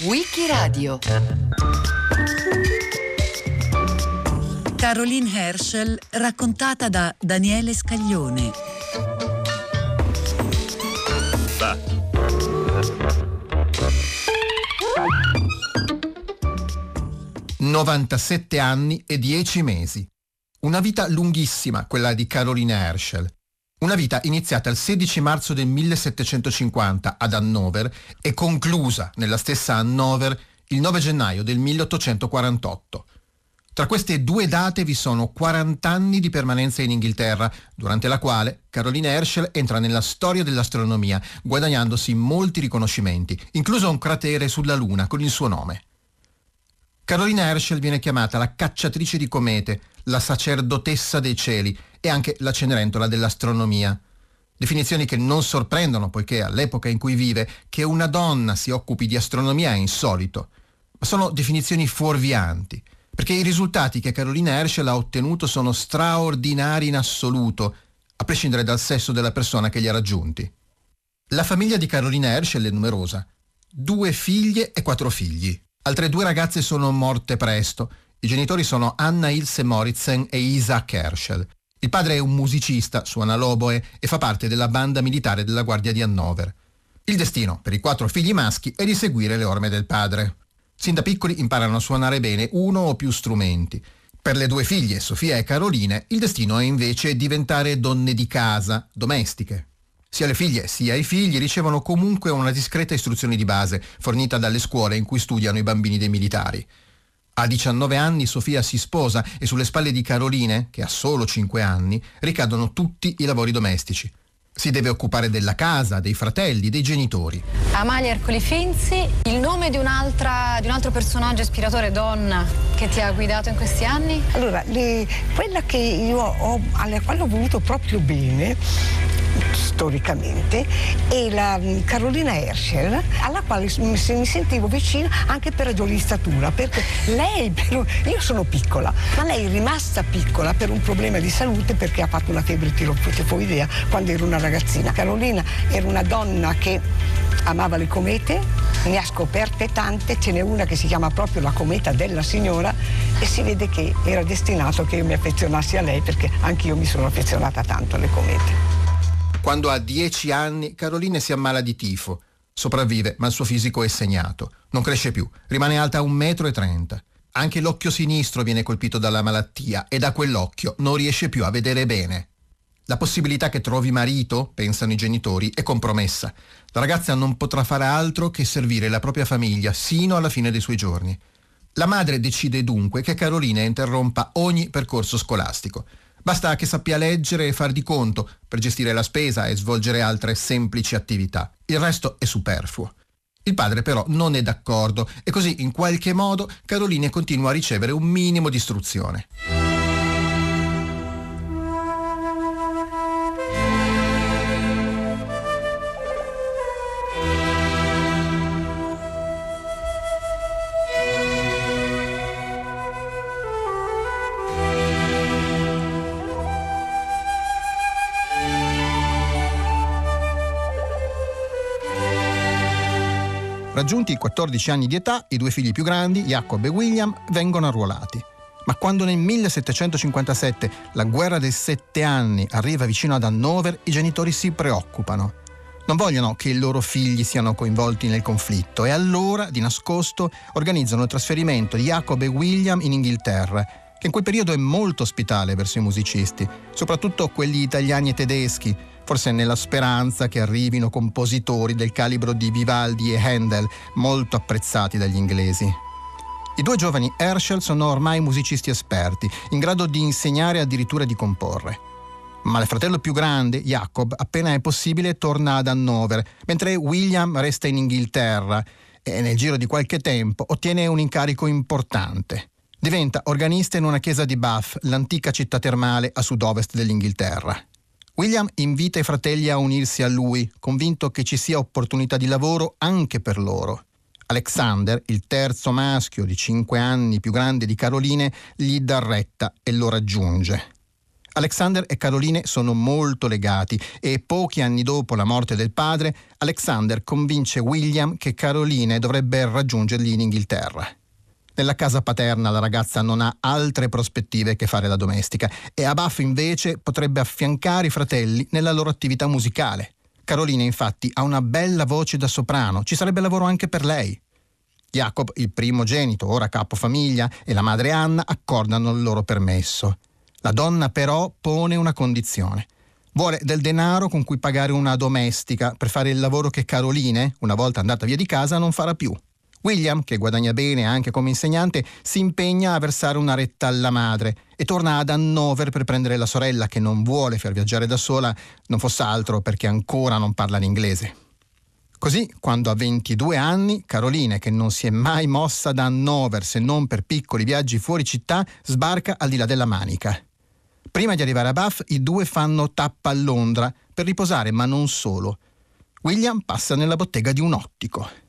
Wikiradio Caroline Herschel raccontata da Daniele Scaglione. Bah. 97 anni e 10 mesi. Una vita lunghissima, quella di Caroline Herschel. Una vita iniziata il 16 marzo del 1750 ad Hannover e conclusa nella stessa Hannover il 9 gennaio del 1848. Tra queste due date vi sono 40 anni di permanenza in Inghilterra, durante la quale Caroline Herschel entra nella storia dell'astronomia, guadagnandosi molti riconoscimenti, incluso un cratere sulla Luna con il suo nome. Caroline Herschel viene chiamata la cacciatrice di comete, la sacerdotessa dei cieli e anche la cenerentola dell'astronomia. Definizioni che non sorprendono poiché all'epoca in cui vive che una donna si occupi di astronomia è insolito, ma sono definizioni fuorvianti perché i risultati che Carolina Herschel ha ottenuto sono straordinari in assoluto, a prescindere dal sesso della persona che li ha raggiunti. La famiglia di Carolina Herschel è numerosa, due figlie e quattro figli. Altre due ragazze sono morte presto. I genitori sono Anna Ilse Moritzen e Isaac Herschel. Il padre è un musicista, suona l'oboe e fa parte della banda militare della Guardia di Hannover. Il destino per i quattro figli maschi è di seguire le orme del padre. Sin da piccoli imparano a suonare bene uno o più strumenti. Per le due figlie, Sofia e Caroline, il destino è invece diventare donne di casa, domestiche. Sia le figlie sia i figli ricevono comunque una discreta istruzione di base, fornita dalle scuole in cui studiano i bambini dei militari. A 19 anni Sofia si sposa e sulle spalle di Caroline, che ha solo 5 anni, ricadono tutti i lavori domestici. Si deve occupare della casa, dei fratelli, dei genitori. Amalia Ercoli Finzi, il nome di, un'altra, di un altro personaggio ispiratore donna che ti ha guidato in questi anni? Allora, le, quella che io ho, alla quale ho voluto proprio bene storicamente è la mm, Carolina Herschel alla quale mi sentivo vicina anche per ragioni di statura perché lei, io sono piccola ma lei è rimasta piccola per un problema di salute perché ha fatto una febbre tirofoidea quando ero una ragazzina Carolina era una donna che amava le comete ne ha scoperte tante, ce n'è una che si chiama proprio la cometa della signora e si vede che era destinato che io mi affezionassi a lei perché anch'io mi sono affezionata tanto alle comete. Quando ha 10 anni, Caroline si ammala di tifo. Sopravvive, ma il suo fisico è segnato. Non cresce più, rimane alta 1,30 m. Anche l'occhio sinistro viene colpito dalla malattia e da quell'occhio non riesce più a vedere bene. La possibilità che trovi marito, pensano i genitori, è compromessa. La ragazza non potrà fare altro che servire la propria famiglia sino alla fine dei suoi giorni. La madre decide dunque che Carolina interrompa ogni percorso scolastico. Basta che sappia leggere e far di conto per gestire la spesa e svolgere altre semplici attività. Il resto è superfluo. Il padre però non è d'accordo e così in qualche modo Caroline continua a ricevere un minimo di istruzione. Raggiunti i 14 anni di età, i due figli più grandi, Jacob e William, vengono arruolati. Ma quando nel 1757 la guerra dei sette anni arriva vicino ad Hannover, i genitori si preoccupano. Non vogliono che i loro figli siano coinvolti nel conflitto e allora, di nascosto, organizzano il trasferimento di Jacob e William in Inghilterra, che in quel periodo è molto ospitale verso i musicisti, soprattutto quelli italiani e tedeschi, forse nella speranza che arrivino compositori del calibro di Vivaldi e Handel, molto apprezzati dagli inglesi. I due giovani Herschel sono ormai musicisti esperti, in grado di insegnare e addirittura di comporre. Ma il fratello più grande, Jacob, appena è possibile torna ad Hannover, mentre William resta in Inghilterra e nel giro di qualche tempo ottiene un incarico importante. Diventa organista in una chiesa di Bath, l'antica città termale a sud-ovest dell'Inghilterra. William invita i fratelli a unirsi a lui, convinto che ci sia opportunità di lavoro anche per loro. Alexander, il terzo maschio di cinque anni più grande di Caroline, gli dà retta e lo raggiunge. Alexander e Caroline sono molto legati e pochi anni dopo la morte del padre, Alexander convince William che Caroline dovrebbe raggiungergli in Inghilterra. Nella casa paterna la ragazza non ha altre prospettive che fare la domestica e a Buff invece potrebbe affiancare i fratelli nella loro attività musicale. Caroline infatti ha una bella voce da soprano, ci sarebbe lavoro anche per lei. Jacob, il primogenito, ora capofamiglia, e la madre Anna accordano il loro permesso. La donna però pone una condizione. Vuole del denaro con cui pagare una domestica per fare il lavoro che Caroline, una volta andata via di casa, non farà più. William, che guadagna bene anche come insegnante, si impegna a versare una retta alla madre e torna ad Hannover per prendere la sorella che non vuole far viaggiare da sola, non fosse altro perché ancora non parla l'inglese. Così, quando ha 22 anni, Caroline, che non si è mai mossa da Hannover se non per piccoli viaggi fuori città, sbarca al di là della Manica. Prima di arrivare a Bath, i due fanno tappa a Londra per riposare, ma non solo. William passa nella bottega di un ottico.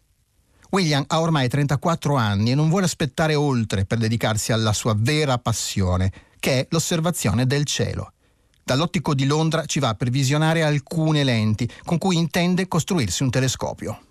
William ha ormai 34 anni e non vuole aspettare oltre per dedicarsi alla sua vera passione, che è l'osservazione del cielo. Dall'ottico di Londra ci va per visionare alcune lenti con cui intende costruirsi un telescopio.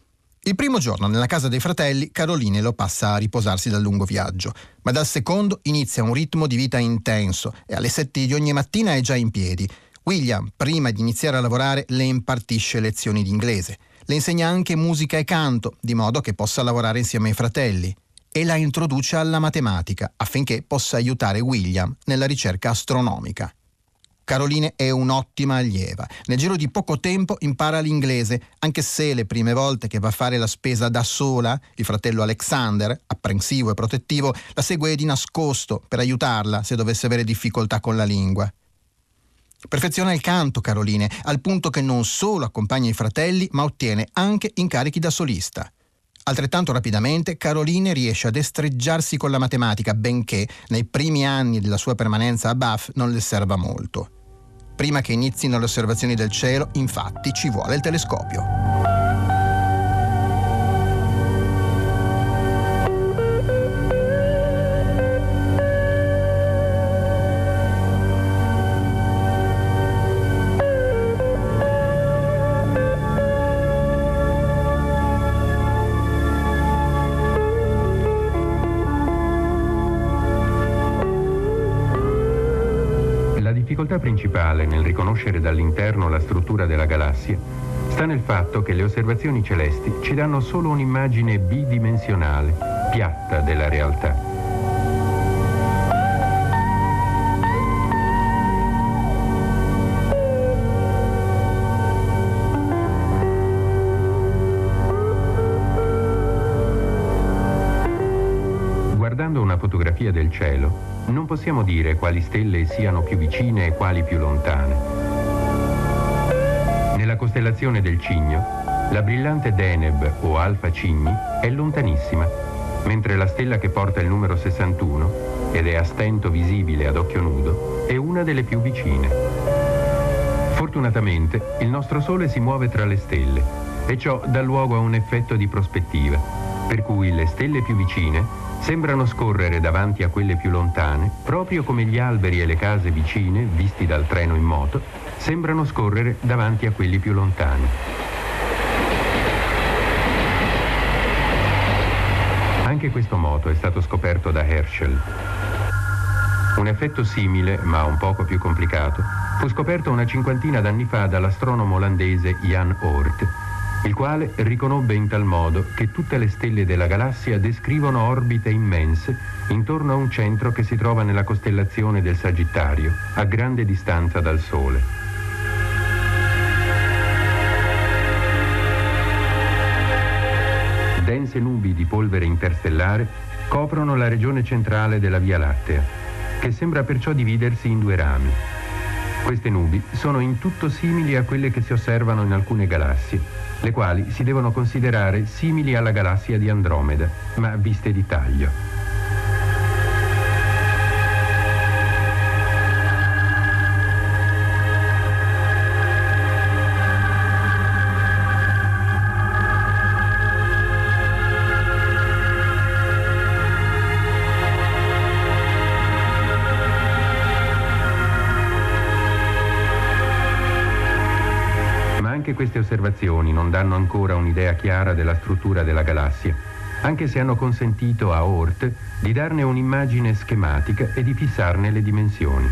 Il primo giorno nella casa dei fratelli Caroline lo passa a riposarsi dal lungo viaggio, ma dal secondo inizia un ritmo di vita intenso e alle sette di ogni mattina è già in piedi. William, prima di iniziare a lavorare, le impartisce lezioni di inglese. Le insegna anche musica e canto, di modo che possa lavorare insieme ai fratelli. E la introduce alla matematica, affinché possa aiutare William nella ricerca astronomica. Caroline è un'ottima allieva. Nel giro di poco tempo impara l'inglese, anche se le prime volte che va a fare la spesa da sola, il fratello Alexander, apprensivo e protettivo, la segue di nascosto per aiutarla se dovesse avere difficoltà con la lingua. Perfeziona il canto Caroline, al punto che non solo accompagna i fratelli, ma ottiene anche incarichi da solista. Altrettanto rapidamente Caroline riesce a destreggiarsi con la matematica, benché nei primi anni della sua permanenza a Bath non le serva molto. Prima che inizino le osservazioni del cielo, infatti, ci vuole il telescopio. Nel riconoscere dall'interno la struttura della galassia sta nel fatto che le osservazioni celesti ci danno solo un'immagine bidimensionale, piatta della realtà. Guardando una fotografia del cielo, non possiamo dire quali stelle siano più vicine e quali più lontane. Costellazione del Cigno, la brillante Deneb o Alfa Cigni è lontanissima, mentre la stella che porta il numero 61 ed è a stento visibile ad occhio nudo è una delle più vicine. Fortunatamente il nostro Sole si muove tra le stelle e ciò dà luogo a un effetto di prospettiva, per cui le stelle più vicine sembrano scorrere davanti a quelle più lontane, proprio come gli alberi e le case vicine, visti dal treno in moto, sembrano scorrere davanti a quelli più lontani. Anche questo moto è stato scoperto da Herschel. Un effetto simile, ma un poco più complicato, fu scoperto una cinquantina d'anni fa dall'astronomo olandese Jan Oort il quale riconobbe in tal modo che tutte le stelle della galassia descrivono orbite immense intorno a un centro che si trova nella costellazione del Sagittario, a grande distanza dal Sole. Dense nubi di polvere interstellare coprono la regione centrale della Via Lattea, che sembra perciò dividersi in due rami. Queste nubi sono in tutto simili a quelle che si osservano in alcune galassie le quali si devono considerare simili alla galassia di Andromeda, ma viste di taglio. Anche queste osservazioni non danno ancora un'idea chiara della struttura della galassia, anche se hanno consentito a Oort di darne un'immagine schematica e di fissarne le dimensioni.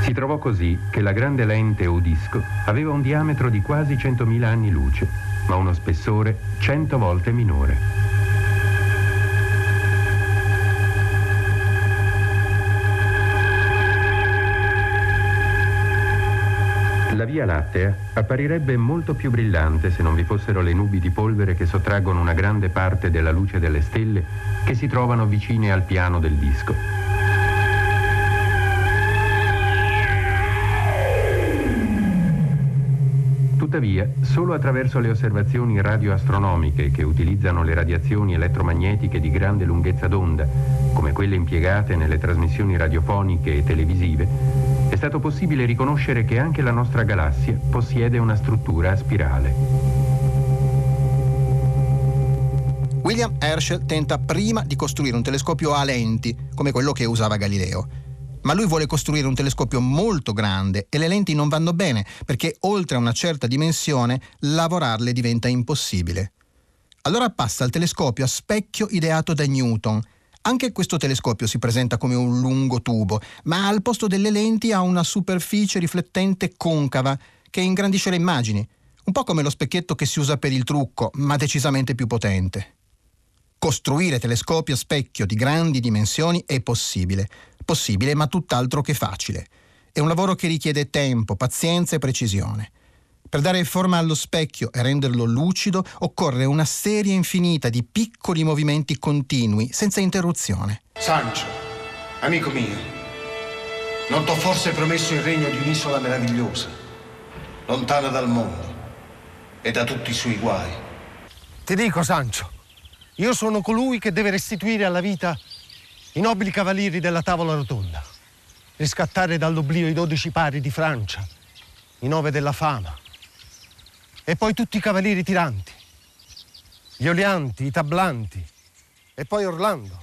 Si trovò così che la grande lente o disco aveva un diametro di quasi 100.000 anni luce, ma uno spessore 100 volte minore. La Via Lattea apparirebbe molto più brillante se non vi fossero le nubi di polvere che sottraggono una grande parte della luce delle stelle che si trovano vicine al piano del disco. Tuttavia, solo attraverso le osservazioni radioastronomiche che utilizzano le radiazioni elettromagnetiche di grande lunghezza d'onda, come quelle impiegate nelle trasmissioni radiofoniche e televisive, è stato possibile riconoscere che anche la nostra galassia possiede una struttura a spirale. William Herschel tenta prima di costruire un telescopio a lenti, come quello che usava Galileo. Ma lui vuole costruire un telescopio molto grande e le lenti non vanno bene perché oltre a una certa dimensione lavorarle diventa impossibile. Allora passa al telescopio a specchio ideato da Newton anche questo telescopio si presenta come un lungo tubo, ma al posto delle lenti ha una superficie riflettente concava che ingrandisce le immagini, un po' come lo specchietto che si usa per il trucco, ma decisamente più potente. Costruire telescopi a specchio di grandi dimensioni è possibile, possibile ma tutt'altro che facile. È un lavoro che richiede tempo, pazienza e precisione. Per dare forma allo specchio e renderlo lucido occorre una serie infinita di piccoli movimenti continui, senza interruzione. Sancho, amico mio, non t'ho forse promesso il regno di un'isola meravigliosa, lontana dal mondo e da tutti i suoi guai? Ti dico, Sancho, io sono colui che deve restituire alla vita i nobili cavalieri della tavola rotonda, riscattare dall'oblio i dodici pari di Francia, i nove della fama, e poi tutti i cavalieri tiranti, gli olianti, i tablanti, e poi Orlando,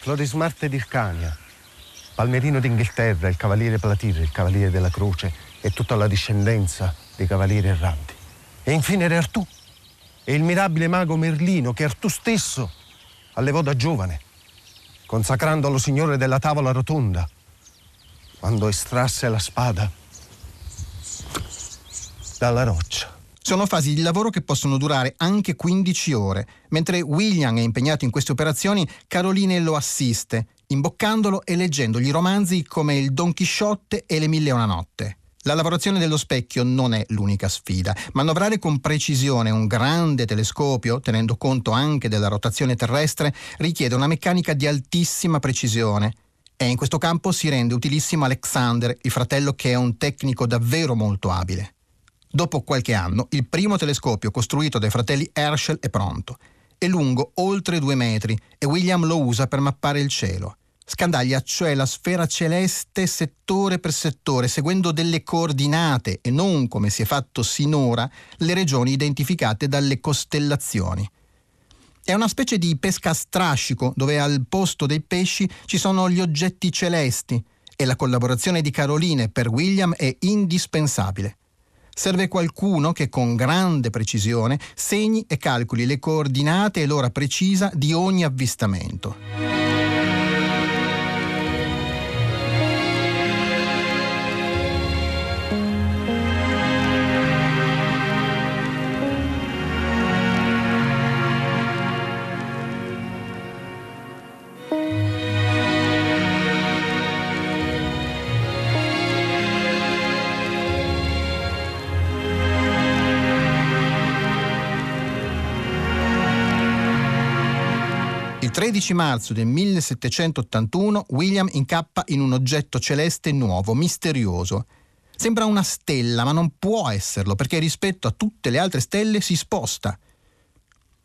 Florismarte d'Ircania, Palmerino d'Inghilterra, il cavaliere Platire, il cavaliere della Croce e tutta la discendenza dei cavalieri erranti. E infine Re Artù. E il mirabile mago Merlino che Artù stesso allevò da giovane, consacrandolo signore della tavola rotonda, quando estrasse la spada dalla roccia. Sono fasi di lavoro che possono durare anche 15 ore. Mentre William è impegnato in queste operazioni, Caroline lo assiste, imboccandolo e leggendogli romanzi come Il Don Chisciotte e Le Mille e una notte. La lavorazione dello specchio non è l'unica sfida. Manovrare con precisione un grande telescopio, tenendo conto anche della rotazione terrestre, richiede una meccanica di altissima precisione. E in questo campo si rende utilissimo Alexander, il fratello che è un tecnico davvero molto abile. Dopo qualche anno, il primo telescopio costruito dai fratelli Herschel è pronto. È lungo oltre due metri e William lo usa per mappare il cielo. Scandaglia cioè la sfera celeste settore per settore, seguendo delle coordinate e non, come si è fatto sinora, le regioni identificate dalle costellazioni. È una specie di pesca a strascico, dove al posto dei pesci ci sono gli oggetti celesti e la collaborazione di Caroline per William è indispensabile. Serve qualcuno che con grande precisione segni e calcoli le coordinate e l'ora precisa di ogni avvistamento. Il 13 marzo del 1781 William incappa in un oggetto celeste nuovo, misterioso. Sembra una stella, ma non può esserlo perché rispetto a tutte le altre stelle si sposta.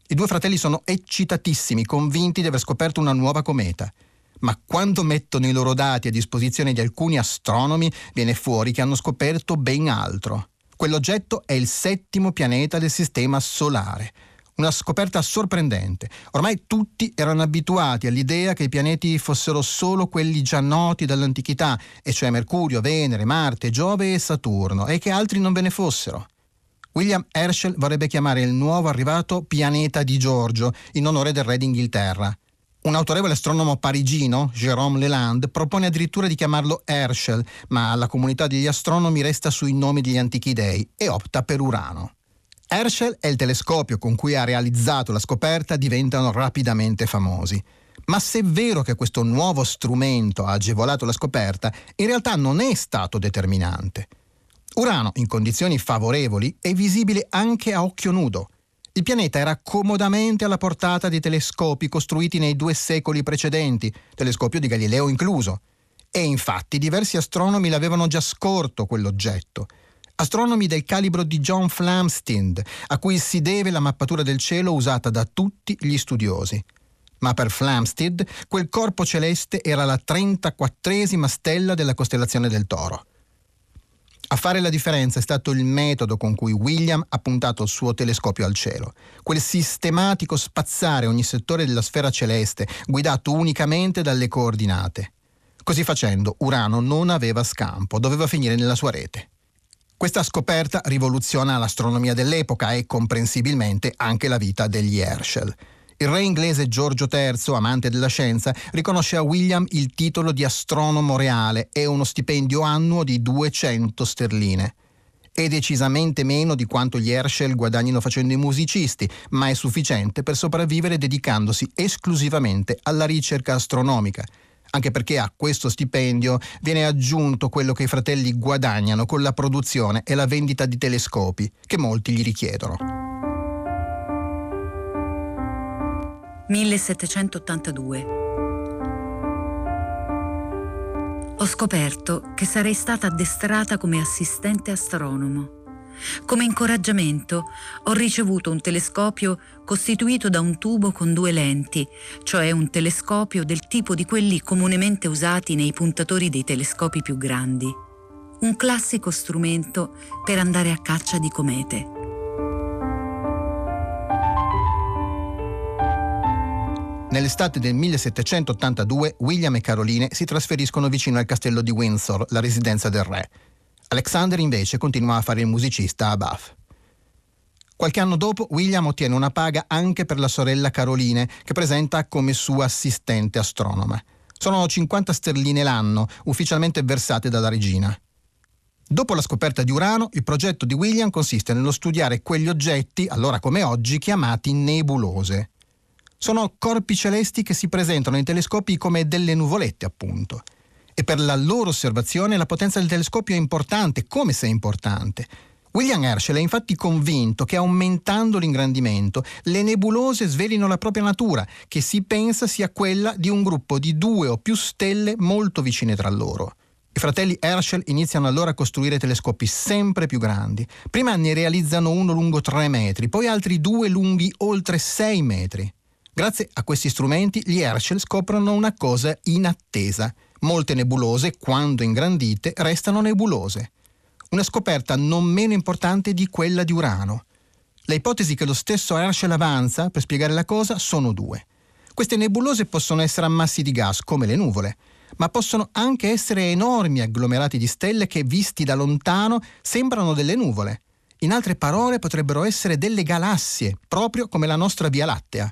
I due fratelli sono eccitatissimi, convinti di aver scoperto una nuova cometa. Ma quando mettono i loro dati a disposizione di alcuni astronomi, viene fuori che hanno scoperto ben altro. Quell'oggetto è il settimo pianeta del Sistema Solare, Una scoperta sorprendente. Ormai tutti erano abituati all'idea che i pianeti fossero solo quelli già noti dall'antichità, e cioè Mercurio, Venere, Marte, Giove e Saturno, e che altri non ve ne fossero. William Herschel vorrebbe chiamare il nuovo arrivato Pianeta di Giorgio, in onore del re d'Inghilterra. Un autorevole astronomo parigino, Jérôme Leland, propone addirittura di chiamarlo Herschel, ma la comunità degli astronomi resta sui nomi degli antichi dei e opta per Urano. Herschel e il telescopio con cui ha realizzato la scoperta diventano rapidamente famosi. Ma se è vero che questo nuovo strumento ha agevolato la scoperta, in realtà non è stato determinante. Urano, in condizioni favorevoli, è visibile anche a occhio nudo. Il pianeta era comodamente alla portata di telescopi costruiti nei due secoli precedenti, telescopio di Galileo incluso. E infatti diversi astronomi l'avevano già scorto quell'oggetto astronomi del calibro di John Flamsteed, a cui si deve la mappatura del cielo usata da tutti gli studiosi. Ma per Flamsteed quel corpo celeste era la 34esima stella della costellazione del Toro. A fare la differenza è stato il metodo con cui William ha puntato il suo telescopio al cielo, quel sistematico spazzare ogni settore della sfera celeste, guidato unicamente dalle coordinate. Così facendo, Urano non aveva scampo, doveva finire nella sua rete. Questa scoperta rivoluziona l'astronomia dell'epoca e comprensibilmente anche la vita degli Herschel. Il re inglese Giorgio III, amante della scienza, riconosce a William il titolo di astronomo reale e uno stipendio annuo di 200 sterline. È decisamente meno di quanto gli Herschel guadagnino facendo i musicisti, ma è sufficiente per sopravvivere dedicandosi esclusivamente alla ricerca astronomica anche perché a questo stipendio viene aggiunto quello che i fratelli guadagnano con la produzione e la vendita di telescopi, che molti gli richiedono. 1782 Ho scoperto che sarei stata addestrata come assistente astronomo. Come incoraggiamento ho ricevuto un telescopio costituito da un tubo con due lenti, cioè un telescopio del tipo di quelli comunemente usati nei puntatori dei telescopi più grandi. Un classico strumento per andare a caccia di comete. Nell'estate del 1782 William e Caroline si trasferiscono vicino al castello di Windsor, la residenza del re. Alexander invece continua a fare il musicista a Bath. Qualche anno dopo William ottiene una paga anche per la sorella Caroline, che presenta come sua assistente astronoma. Sono 50 sterline l'anno, ufficialmente versate dalla regina. Dopo la scoperta di Urano, il progetto di William consiste nello studiare quegli oggetti, allora come oggi, chiamati nebulose. Sono corpi celesti che si presentano ai telescopi come delle nuvolette, appunto e per la loro osservazione la potenza del telescopio è importante, come se è importante. William Herschel è infatti convinto che aumentando l'ingrandimento le nebulose svelino la propria natura, che si pensa sia quella di un gruppo di due o più stelle molto vicine tra loro. I fratelli Herschel iniziano allora a costruire telescopi sempre più grandi. Prima ne realizzano uno lungo 3 metri, poi altri due lunghi oltre 6 metri. Grazie a questi strumenti gli Herschel scoprono una cosa inattesa. Molte nebulose, quando ingrandite, restano nebulose. Una scoperta non meno importante di quella di Urano. Le ipotesi che lo stesso Herschel avanza per spiegare la cosa sono due. Queste nebulose possono essere ammassi di gas, come le nuvole, ma possono anche essere enormi agglomerati di stelle che, visti da lontano, sembrano delle nuvole. In altre parole, potrebbero essere delle galassie, proprio come la nostra Via Lattea.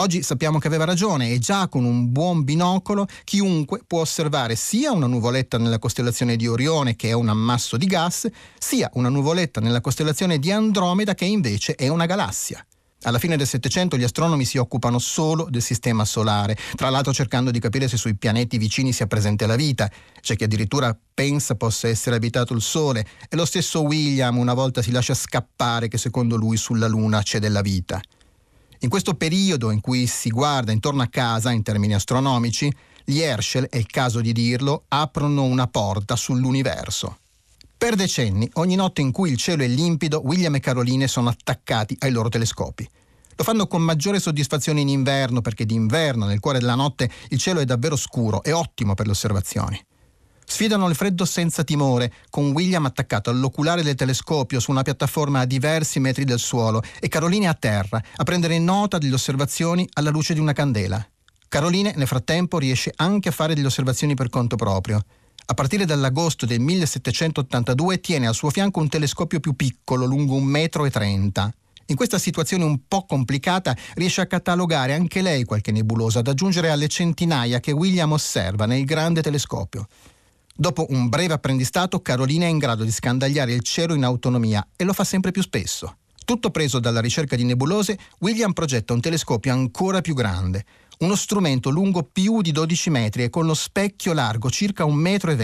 Oggi sappiamo che aveva ragione e già con un buon binocolo chiunque può osservare sia una nuvoletta nella costellazione di Orione che è un ammasso di gas, sia una nuvoletta nella costellazione di Andromeda che invece è una galassia. Alla fine del Settecento gli astronomi si occupano solo del sistema solare, tra l'altro cercando di capire se sui pianeti vicini sia presente la vita. C'è chi addirittura pensa possa essere abitato il Sole e lo stesso William una volta si lascia scappare che secondo lui sulla Luna c'è della vita. In questo periodo in cui si guarda intorno a casa in termini astronomici, gli Herschel, è il caso di dirlo, aprono una porta sull'universo. Per decenni, ogni notte in cui il cielo è limpido, William e Caroline sono attaccati ai loro telescopi. Lo fanno con maggiore soddisfazione in inverno perché d'inverno, nel cuore della notte, il cielo è davvero scuro e ottimo per le osservazioni. Sfidano il freddo senza timore, con William attaccato all'oculare del telescopio su una piattaforma a diversi metri del suolo e Caroline a terra, a prendere nota delle osservazioni alla luce di una candela. Caroline, nel frattempo, riesce anche a fare delle osservazioni per conto proprio. A partire dall'agosto del 1782 tiene al suo fianco un telescopio più piccolo, lungo un metro e trenta. In questa situazione un po' complicata riesce a catalogare anche lei qualche nebulosa, ad aggiungere alle centinaia che William osserva nel grande telescopio. Dopo un breve apprendistato, Carolina è in grado di scandagliare il cielo in autonomia e lo fa sempre più spesso. Tutto preso dalla ricerca di nebulose, William progetta un telescopio ancora più grande, uno strumento lungo più di 12 metri e con lo specchio largo circa 1,20 metro.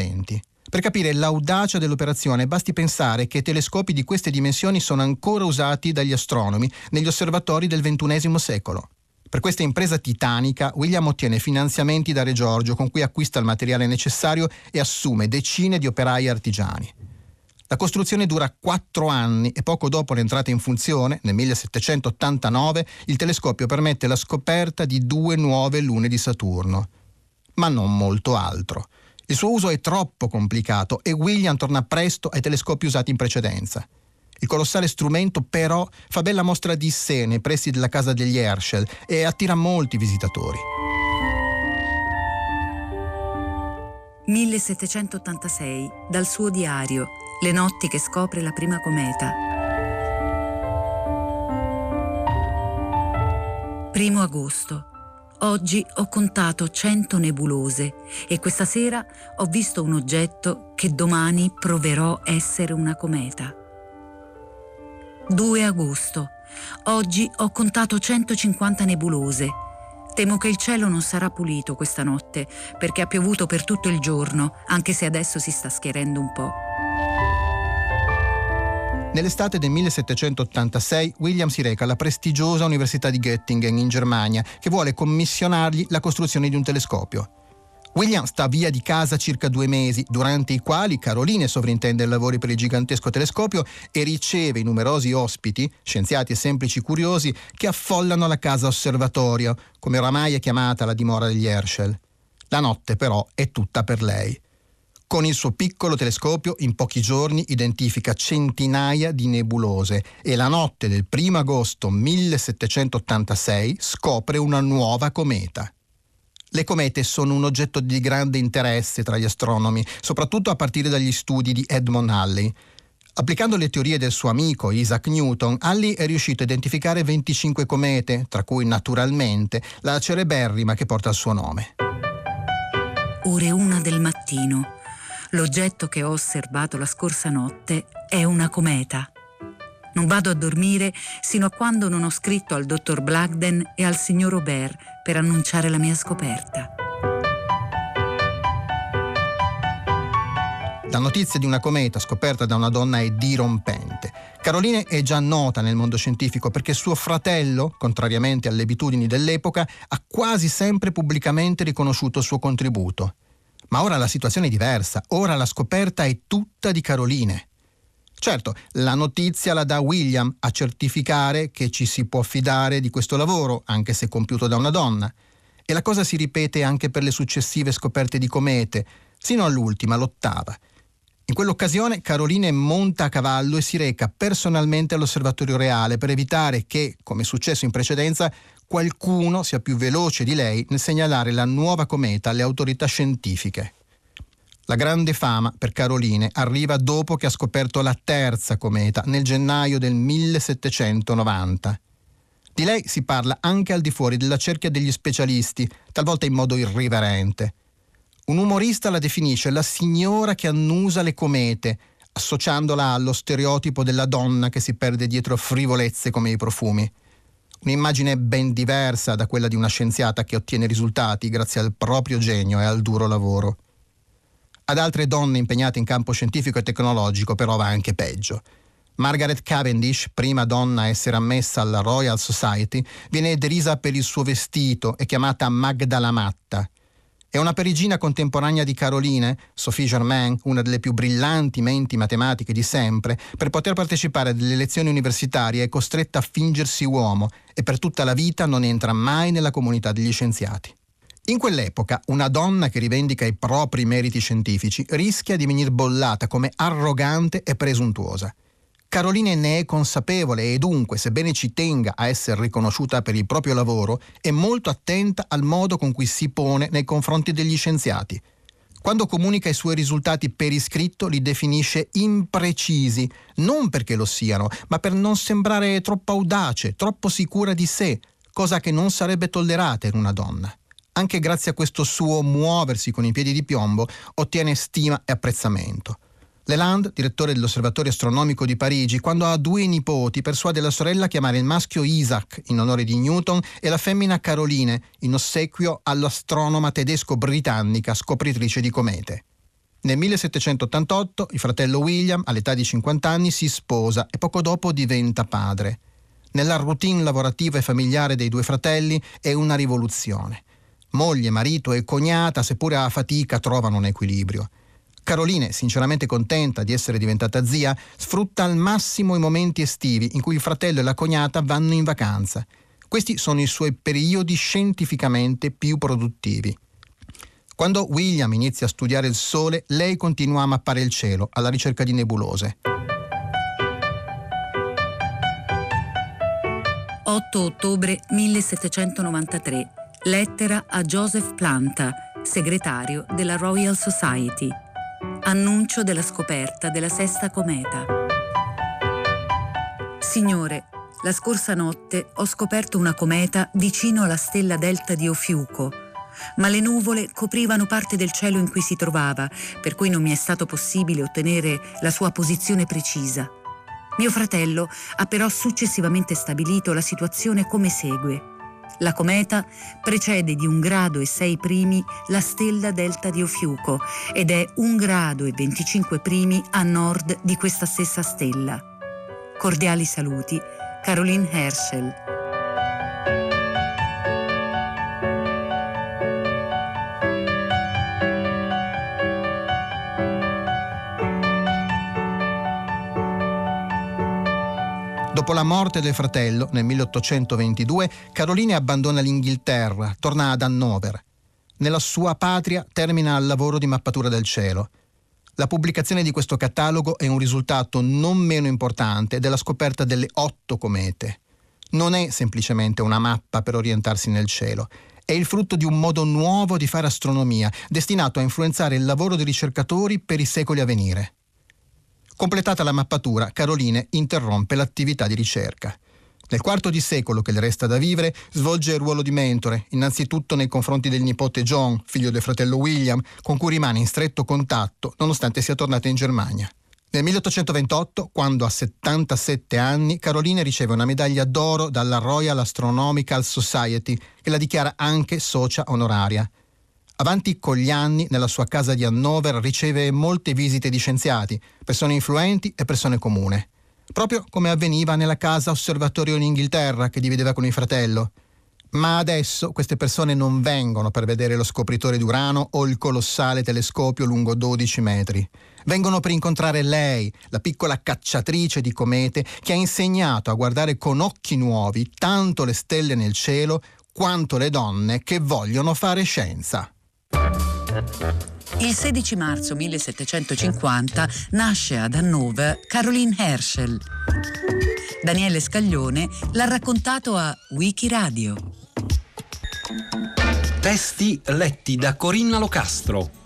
Per capire l'audacia dell'operazione basti pensare che telescopi di queste dimensioni sono ancora usati dagli astronomi negli osservatori del XXI secolo. Per questa impresa titanica, William ottiene finanziamenti da Re Giorgio con cui acquista il materiale necessario e assume decine di operai artigiani. La costruzione dura quattro anni e poco dopo l'entrata in funzione, nel 1789, il telescopio permette la scoperta di due nuove lune di Saturno. Ma non molto altro. Il suo uso è troppo complicato e William torna presto ai telescopi usati in precedenza. Il colossale strumento però fa bella mostra di sé nei pressi della casa degli Herschel e attira molti visitatori. 1786, dal suo diario, Le notti che scopre la prima cometa. Primo agosto. Oggi ho contato 100 nebulose e questa sera ho visto un oggetto che domani proverò essere una cometa. 2 agosto. Oggi ho contato 150 nebulose. Temo che il cielo non sarà pulito questa notte perché ha piovuto per tutto il giorno, anche se adesso si sta schierendo un po'. Nell'estate del 1786 William si reca alla prestigiosa Università di Göttingen in Germania, che vuole commissionargli la costruzione di un telescopio. William sta via di casa circa due mesi, durante i quali Caroline sovrintende i lavori per il gigantesco telescopio e riceve i numerosi ospiti, scienziati e semplici curiosi, che affollano la casa osservatorio, come oramai è chiamata la dimora degli Herschel. La notte però è tutta per lei. Con il suo piccolo telescopio in pochi giorni identifica centinaia di nebulose e la notte del 1 agosto 1786 scopre una nuova cometa. Le comete sono un oggetto di grande interesse tra gli astronomi, soprattutto a partire dagli studi di Edmond Halley. Applicando le teorie del suo amico Isaac Newton, Halley è riuscito a identificare 25 comete, tra cui naturalmente la cereberrima che porta il suo nome. Ore una del mattino. L'oggetto che ho osservato la scorsa notte è una cometa. Non vado a dormire sino a quando non ho scritto al dottor Blagden e al signor Aubert per annunciare la mia scoperta. La notizia di una cometa scoperta da una donna è dirompente. Caroline è già nota nel mondo scientifico perché suo fratello, contrariamente alle abitudini dell'epoca, ha quasi sempre pubblicamente riconosciuto il suo contributo. Ma ora la situazione è diversa, ora la scoperta è tutta di Caroline. Certo, la notizia la dà William a certificare che ci si può fidare di questo lavoro, anche se compiuto da una donna. E la cosa si ripete anche per le successive scoperte di comete, sino all'ultima, l'ottava. In quell'occasione Caroline monta a cavallo e si reca personalmente all'osservatorio reale per evitare che, come successo in precedenza, qualcuno sia più veloce di lei nel segnalare la nuova cometa alle autorità scientifiche. La grande fama per Caroline arriva dopo che ha scoperto la terza cometa nel gennaio del 1790. Di lei si parla anche al di fuori della cerchia degli specialisti, talvolta in modo irriverente. Un umorista la definisce la signora che annusa le comete, associandola allo stereotipo della donna che si perde dietro frivolezze come i profumi. Un'immagine ben diversa da quella di una scienziata che ottiene risultati grazie al proprio genio e al duro lavoro. Ad altre donne impegnate in campo scientifico e tecnologico però va anche peggio. Margaret Cavendish, prima donna a essere ammessa alla Royal Society, viene derisa per il suo vestito e chiamata Magda la Matta. È una perigina contemporanea di Caroline, Sophie Germain, una delle più brillanti menti matematiche di sempre, per poter partecipare alle lezioni universitarie è costretta a fingersi uomo e per tutta la vita non entra mai nella comunità degli scienziati. In quell'epoca una donna che rivendica i propri meriti scientifici rischia di venire bollata come arrogante e presuntuosa. Carolina ne è consapevole e dunque, sebbene ci tenga a essere riconosciuta per il proprio lavoro, è molto attenta al modo con cui si pone nei confronti degli scienziati. Quando comunica i suoi risultati per iscritto li definisce imprecisi, non perché lo siano, ma per non sembrare troppo audace, troppo sicura di sé, cosa che non sarebbe tollerata in una donna anche grazie a questo suo muoversi con i piedi di piombo, ottiene stima e apprezzamento. Leland, direttore dell'Osservatorio Astronomico di Parigi, quando ha due nipoti, persuade la sorella a chiamare il maschio Isaac in onore di Newton e la femmina Caroline in ossequio all'astronoma tedesco-britannica scopritrice di comete. Nel 1788 il fratello William, all'età di 50 anni, si sposa e poco dopo diventa padre. Nella routine lavorativa e familiare dei due fratelli è una rivoluzione. Moglie, marito e cognata, seppure a fatica, trovano un equilibrio. Caroline, sinceramente contenta di essere diventata zia, sfrutta al massimo i momenti estivi in cui il fratello e la cognata vanno in vacanza. Questi sono i suoi periodi scientificamente più produttivi. Quando William inizia a studiare il Sole, lei continua a mappare il cielo alla ricerca di nebulose. 8 ottobre 1793 Lettera a Joseph Planta, segretario della Royal Society. Annuncio della scoperta della sesta cometa. Signore, la scorsa notte ho scoperto una cometa vicino alla stella delta di Ofiuco, ma le nuvole coprivano parte del cielo in cui si trovava, per cui non mi è stato possibile ottenere la sua posizione precisa. Mio fratello ha però successivamente stabilito la situazione come segue. La cometa precede di un grado e sei primi la stella delta di Ofiuco ed è un grado e 25 primi a nord di questa stessa stella. Cordiali saluti, Caroline Herschel. Dopo la morte del fratello, nel 1822, Caroline abbandona l'Inghilterra, torna ad Hannover. Nella sua patria termina il lavoro di mappatura del cielo. La pubblicazione di questo catalogo è un risultato non meno importante della scoperta delle otto comete. Non è semplicemente una mappa per orientarsi nel cielo, è il frutto di un modo nuovo di fare astronomia, destinato a influenzare il lavoro dei ricercatori per i secoli a venire. Completata la mappatura, Caroline interrompe l'attività di ricerca. Nel quarto di secolo che le resta da vivere, svolge il ruolo di mentore, innanzitutto nei confronti del nipote John, figlio del fratello William, con cui rimane in stretto contatto nonostante sia tornata in Germania. Nel 1828, quando ha 77 anni, Caroline riceve una medaglia d'oro dalla Royal Astronomical Society, che la dichiara anche socia onoraria. Avanti con gli anni, nella sua casa di Hannover riceve molte visite di scienziati, persone influenti e persone comune. Proprio come avveniva nella casa osservatorio in Inghilterra che divideva con il fratello. Ma adesso queste persone non vengono per vedere lo scopritore d'Urano o il colossale telescopio lungo 12 metri. Vengono per incontrare lei, la piccola cacciatrice di comete che ha insegnato a guardare con occhi nuovi tanto le stelle nel cielo quanto le donne che vogliono fare scienza. Il 16 marzo 1750 nasce ad Hannover Caroline Herschel. Daniele Scaglione l'ha raccontato a Wikiradio. Testi letti da Corinna Locastro.